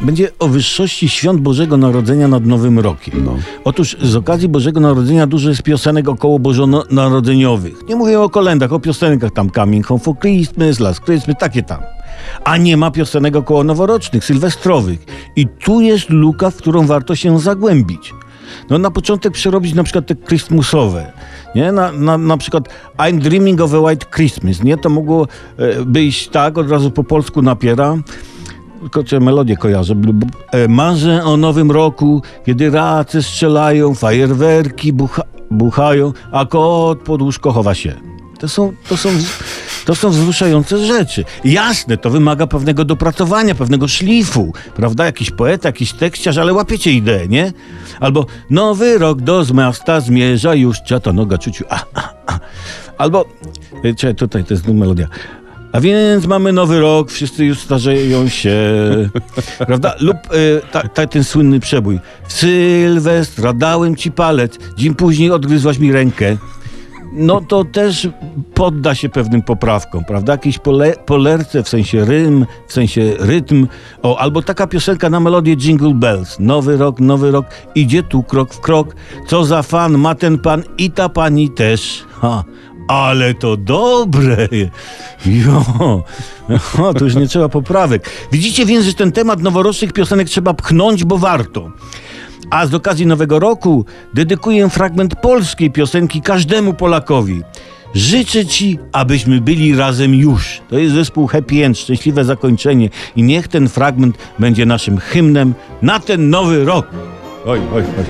Będzie o wyższości świąt Bożego Narodzenia nad Nowym Rokiem. No. Otóż z okazji Bożego Narodzenia dużo jest piosenek około bożonarodzeniowych. Nie mówię o kolendach, o piosenkach tam Coming Home for Christmas, Last Christmas, takie tam. A nie ma piosenek około noworocznych, sylwestrowych. I tu jest luka, w którą warto się zagłębić. No na początek przerobić na przykład te Christmasowe, nie? Na, na, na przykład I'm dreaming of a white Christmas, nie? To mogło e, być tak, od razu po polsku napiera, tylko melodię kojarzę. E, Marzę o nowym roku, kiedy race strzelają, fajerwerki bucha, buchają, a kot pod łóżko chowa się. To są, to, są, to są wzruszające rzeczy. Jasne, to wymaga pewnego dopracowania, pewnego szlifu, prawda? Jakiś poeta, jakiś tekściarz, ale łapiecie ideę, nie? Albo nowy rok do miasta zmierza już, ciata noga ciuciu, a, a, a. Albo, e, czekaj, tutaj to jest melodia. A więc mamy nowy rok, wszyscy już starzeją się, prawda? Lub y, ta, ta, ten słynny przebój. W Sylwestra dałem ci palec, dzień później odgryzłaś mi rękę. No to też podda się pewnym poprawkom, prawda? Jakieś pole, polerce, w sensie rym, w sensie rytm. O, albo taka piosenka na melodię Jingle Bells. Nowy rok, nowy rok, idzie tu krok w krok. Co za fan ma ten pan i ta pani też. Ha. Ale to dobre! Jo, o, tu już nie trzeba poprawek. Widzicie więc, że ten temat noworocznych piosenek trzeba pchnąć, bo warto. A z okazji Nowego Roku dedykuję fragment polskiej piosenki każdemu Polakowi. Życzę Ci, abyśmy byli razem już. To jest zespół Happy End, szczęśliwe zakończenie. I niech ten fragment będzie naszym hymnem na ten nowy rok. Oj, oj, oj.